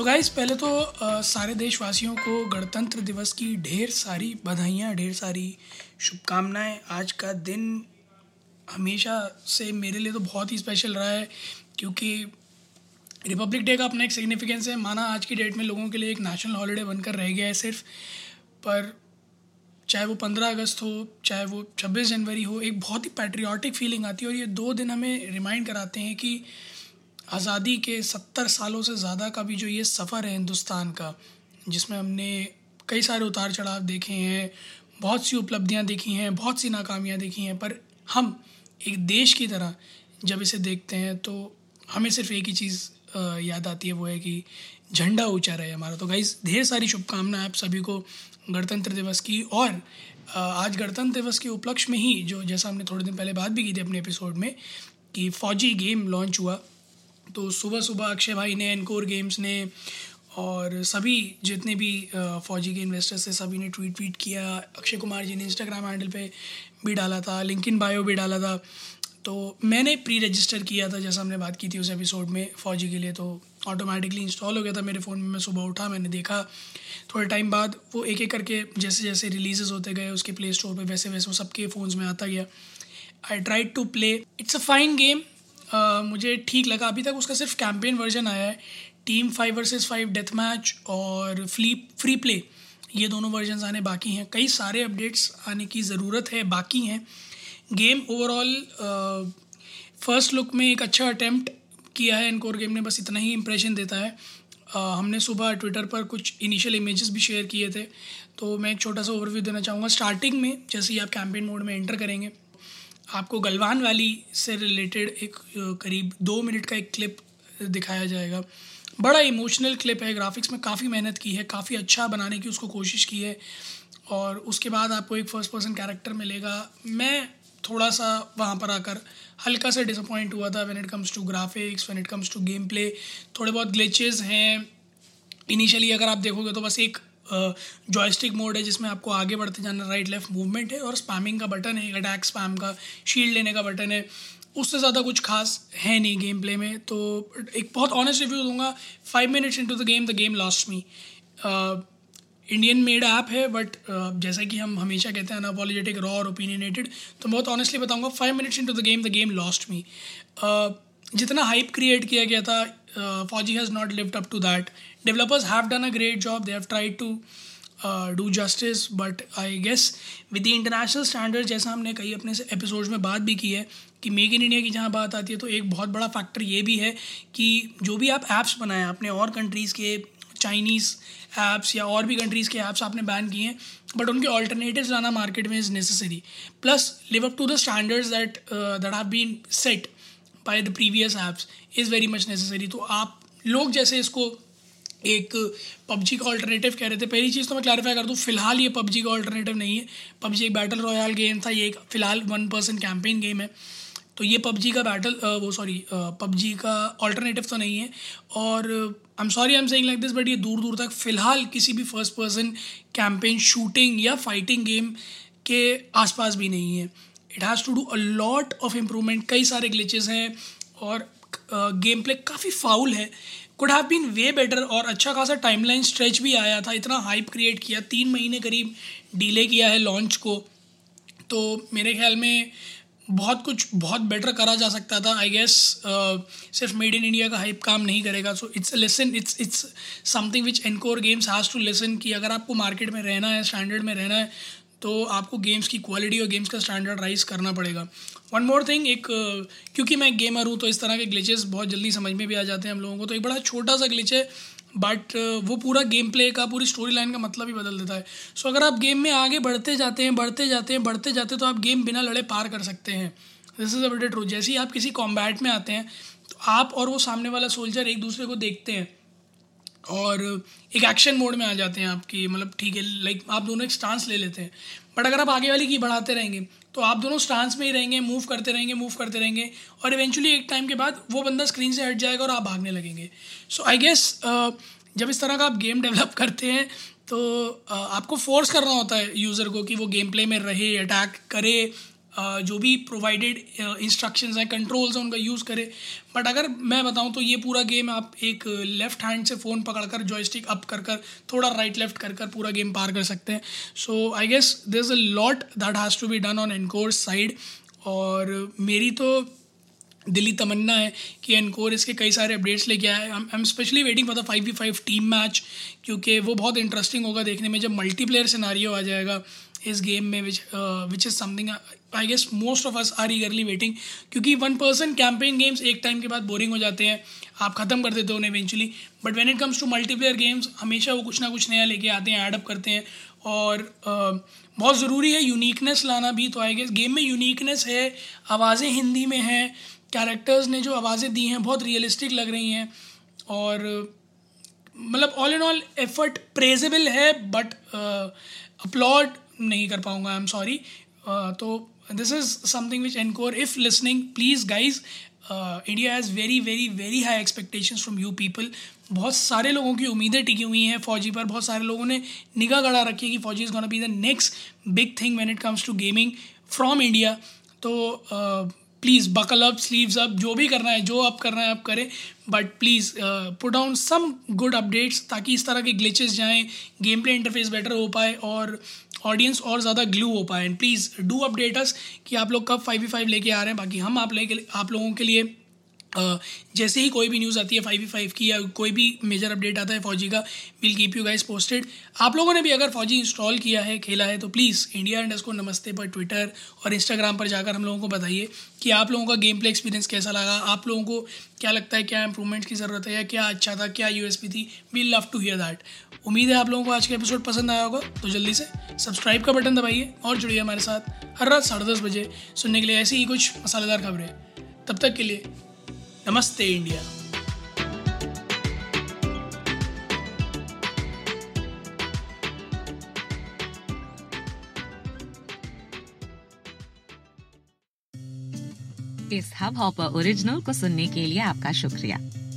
तो गाइस पहले तो आ, सारे देशवासियों को गणतंत्र दिवस की ढेर सारी बधाइयाँ ढेर सारी शुभकामनाएँ। आज का दिन हमेशा से मेरे लिए तो बहुत ही स्पेशल रहा है क्योंकि रिपब्लिक डे का अपना एक सिग्निफिकेंस है। माना आज की डेट में लोगों के लिए एक नेशनल हॉलीडे बनकर रह गया है सिर्फ़ पर चाहे वो पंद्रह अगस्त हो चाहे वो छब्बीस जनवरी हो एक बहुत ही पैट्रियाटिक फीलिंग आती है और ये दो दिन हमें रिमाइंड कराते हैं कि आज़ादी के सत्तर सालों से ज़्यादा का भी जो ये सफ़र है हिंदुस्तान का, जिसमें हमने कई सारे उतार चढ़ाव देखे हैं, बहुत सी उपलब्धियाँ देखी हैं, बहुत सी नाकामियाँ देखी हैं, पर हम एक देश की तरह जब इसे देखते हैं तो हमें सिर्फ़ एक ही चीज़ याद आती है, वो है कि झंडा ऊँचा रहे हमारा। तो गाइज़ ढेर सारी शुभकामनाएँ आप सभी को गणतंत्र दिवस की और आज गणतंत्र दिवस के उपलक्ष्य में ही जो जैसा हमने थोड़े दिन पहले बात भी की थी अपने एपिसोड में, कि फ़ौजी गेम लॉन्च हुआ। तो सुबह सुबह अक्षय भाई ने एनकोर गेम्स ने और सभी जितने भी फ़ौजी के इन्वेस्टर्स थे, सभी ने ट्वीट ट्वीट किया। अक्षय कुमार जी ने इंस्टाग्राम हैंडल पे भी डाला था लिंकिन बायो भी डाला था। तो मैंने प्री रजिस्टर किया था, जैसा हमने बात की थी उस एपिसोड में फ़ौजी के लिए। तो ऑटोमेटिकली इंस्टॉल हो गया था मेरे फ़ोन में, मैं सुबह उठा, मैंने देखा। थोड़े टाइम बाद वो एक एक करके जैसे जैसे रिलीज़ होते गए, उसके प्ले स्टोर पर वैसे वैसे वो सबके फ़ोन्स में आता गया। I try to play it's a fine game मुझे ठीक लगा। अभी तक उसका सिर्फ़ कैंपेन वर्जन आया है। Team five versus five death match और फ्ली फ्री प्ले ये दोनों वर्जन आने बाकी हैं। कई सारे अपडेट्स आने की ज़रूरत है बाकी हैं। गेम ओवरऑल फ़र्स्ट लुक में एक अच्छा अटैम्प्ट किया है इनकोर गेम ने बस इतना ही इम्प्रेशन देता है। uh, हमने सुबह ट्विटर पर कुछ इनिशियल इमेजेस भी शेयर किए थे। तो मैं एक छोटा सा ओवरव्यू देना चाहूँगा। स्टार्टिंग में जैसे ही आप कैंपेन मोड में एंटर करेंगे आपको गलवान वैली से रिलेटेड एक करीब दो मिनट का एक क्लिप दिखाया जाएगा। बड़ा इमोशनल क्लिप है। ग्राफिक्स में काफ़ी मेहनत की है, काफ़ी अच्छा बनाने की उसको कोशिश की है। और उसके बाद आपको एक फ़र्स्ट पर्सन कैरेक्टर मिलेगा। मैं थोड़ा सा वहाँ पर आकर हल्का सा डिसअपॉइंट हुआ था when it comes to graphics when it comes to gameplay थोड़े बहुत ग्लिचेस हैं। इनिशियली अगर आप देखोगे तो बस एक जॉयस्टिक मोड है जिसमें आपको आगे बढ़ते जाना राइट लेफ़्ट मूवमेंट है और स्पैमिंग का बटन है अटैक स्पैम का शील्ड लेने का बटन है। उससे ज़्यादा कुछ खास है नहीं गेम प्ले में। तो एक बहुत ऑनेस्ट रिव्यू दूँगा five minutes into the game the game lost me Indian made app है बट जैसा कि हम हमेशा कहते हैं अनअपोलोजेटिक रॉ और ओपिनियनेटेड तो बहुत ऑनेस्टली बताऊँगा five minutes into the game the game lost me जितना हाइप क्रिएट किया गया था Fauji has not lived up to that developers have done a great job they have tried to do justice but I guess with the international standard जैसा हमने कई अपने episode में बात भी की है, कि मेक इन इंडिया की जहाँ बात आती है तो एक बहुत बड़ा फैक्टर ये भी है कि जो भी आप ऐप्स बनाएँ अपने और कंट्रीज़ के चाइनीज़ ऐप्स या और भी कंट्रीज़ के ऐप्स आपने बैन किए हैं बट उनके ऑल्टरनेटिव लाना मार्केट में is necessary plus live up to the standards that that have been set by the previous apps is very much necessary तो आप लोग जैसे इसको एक पबजी का ऑल्टरनेटिव कह रहे थे, पहली चीज़ तो मैं क्लैरिफाई कर दूँ, फ़िलहाल ये पबजी का ऑल्टरनेटिव नहीं है। पबजी एक बैटल रॉयल गेम था, ये एक फ़िलहाल वन पर्सन कैंपेन गेम है। तो ये पबजी का बैटल वो सॉरी पबजी का ऑल्टरनेटिव तो नहीं है। और I am sorry I am saying like this but ये दूर दूर तक फ़िलहाल किसी भी फ़र्स्ट पर्सन कैंपेन शूटिंग या फाइटिंग गेम के आसपास भी नहीं है। It has to do a lot of improvement कई सारे ग्लिचेस हैं और गेम प्ले काफ़ी फाउल है। Could have been way better और अच्छा खासा टाइमलाइन स्ट्रेच भी आया था। इतना हाइप क्रिएट किया। तीन महीने करीब डिले किया है लॉन्च को। तो मेरे ख्याल में बहुत कुछ बहुत बेटर करा जा सकता था आई गेस सिर्फ़ मेड इन इंडिया का हाइप काम नहीं करेगा। So it's lesson it's it's something which Encore Games has to lesson कि अगर आपको मार्केट में रहना है स्टैंडर्ड में रहना है तो आपको गेम्स की क्वालिटी और गेम्स का स्टैंडर्ड राइज करना पड़ेगा। वन मोर थिंग एक, क्योंकि मैं गेमर हूँ तो इस तरह के ग्लिचेस बहुत जल्दी समझ में भी आ जाते हैं हम लोगों को। तो एक बड़ा छोटा सा ग्लिच है बट वो पूरा गेम प्ले का, पूरी स्टोरी लाइन का मतलब ही बदल देता है। सो अगर आप गेम में आगे बढ़ते जाते हैं, बढ़ते जाते हैं, बढ़ते जाते हैं तो आप गेम बिना लड़े पार कर सकते हैं। दिस इज़ अ ट्रू जैसे ही आप किसी कॉम्बैट में आते हैं तो आप और वो सामने वाला सोल्जर एक दूसरे को देखते हैं। और एक एक्शन मोड में आ जाते हैं आपकी मतलब ठीक है लाइक आप दोनों एक स्टांस ले लेते हैं। बट अगर आप आगे वाली की बढ़ाते रहेंगे तो आप दोनों स्टांस में ही रहेंगे मूव करते रहेंगे मूव करते रहेंगे और इवेंचुअली एक टाइम के बाद वो बंदा स्क्रीन से हट जाएगा और आप भागने लगेंगे। सो आई गेस जब इस तरह का आप गेम डेवलप करते हैं तो uh, आपको फोर्स करना होता है यूज़र को कि वो गेम प्ले में रहे अटैक करे जो भी प्रोवाइडेड इंस्ट्रक्शंस हैं कंट्रोल्स हैं, उनका यूज़ करें। बट अगर मैं बताऊँ तो ये पूरा गेम आप एक लेफ़्ट हैंड से फ़ोन पकड़कर जॉयस्टिक अप कर कर, थोड़ा राइट लेफ़्ट कर कर पूरा गेम पार कर सकते हैं। So I guess is a lot that has to be done on Encore's side और मेरी तो दिल्ली तमन्ना है कि एनकोर इसके कई सारे अपडेट्स लेके आए। I am specially waiting for the five v five team match क्योंकि वो बहुत इंटरेस्टिंग होगा देखने में, जब मल्टीप्लेयर सिनारियो आ जाएगा इस गेम में which which is something I guess most of us are eagerly waiting क्योंकि वन पर्सन कैंपेन गेम्स एक टाइम के बाद बोरिंग हो जाते हैं। आप ख़त्म कर देते हो उन्हें eventually but when it comes to multiplayer games हमेशा वो कुछ ना कुछ नया लेके आते हैं एडअप करते हैं। और बहुत ज़रूरी है यूनिकनेस लाना भी। तो आई गेस गेम में यूनिकनेस है, आवाज़ें हिंदी में हैं कैरेक्टर्स ने जो आवाज़ें दी हैं, बहुत रियलिस्टिक लग रही हैं। और मतलब all in all effort praisable है बट अपलॉड नहीं कर पाऊँगा आई एम सॉरी तो this is something which Encore if listening please guys India has very very very high expectation from you people बहुत सारे लोगों की उम्मीदें टिकी हुई हैं फौजी पर। बहुत सारे लोगों ने निगाह गड़ा रखी है कि Fauji is gonna be the next big thing when it comes to gaming from India तो please buckle up sleeves up जो भी करना है, जो आप करना है, आप करें। But please put down some good updates ताकि इस तरह के ग्लिचेस जाएँ गेम प्ले इंटरफेस बेटर हो पाए और ऑडियंस और ज़्यादा ग्लू हो पाए। And please do update us कि आप लोग कब फाइव फाइव लेके आ रहे हैं। बाकी हम आप लेके आप लोगों के लिए जैसे ही कोई भी न्यूज़ आती है फाइव फाइव की या कोई भी मेजर अपडेट आता है फौजी का will keep you guys posted आप लोगों ने भी अगर फौजी इंस्टॉल किया है, खेला है तो प्लीज़ इंडिया इंडस को नमस्ते पर ट्विटर और इंस्टाग्राम पर जाकर हम लोगों को बताइए कि आप लोगों का गेम प्ले एक्सपीरियंस कैसा लगा, आप लोगों को क्या लगता है, क्या इंप्रूवमेंट की ज़रूरत है या क्या अच्छा था, क्या यूएसपी थी we love to hear that उम्मीद है आप लोगों को आज का एपिसोड पसंद आया होगा तो जल्दी से सब्सक्राइब का बटन दबाइए और जुड़िए हमारे साथ हर रात साढ़े दस बजे सुनने के लिए ऐसी ही कुछ मसालेदार खबरें। तब तक के लिए नमस्ते इंडिया। इस हब हॉपर ओरिजिनल को सुनने के लिए आपका शुक्रिया।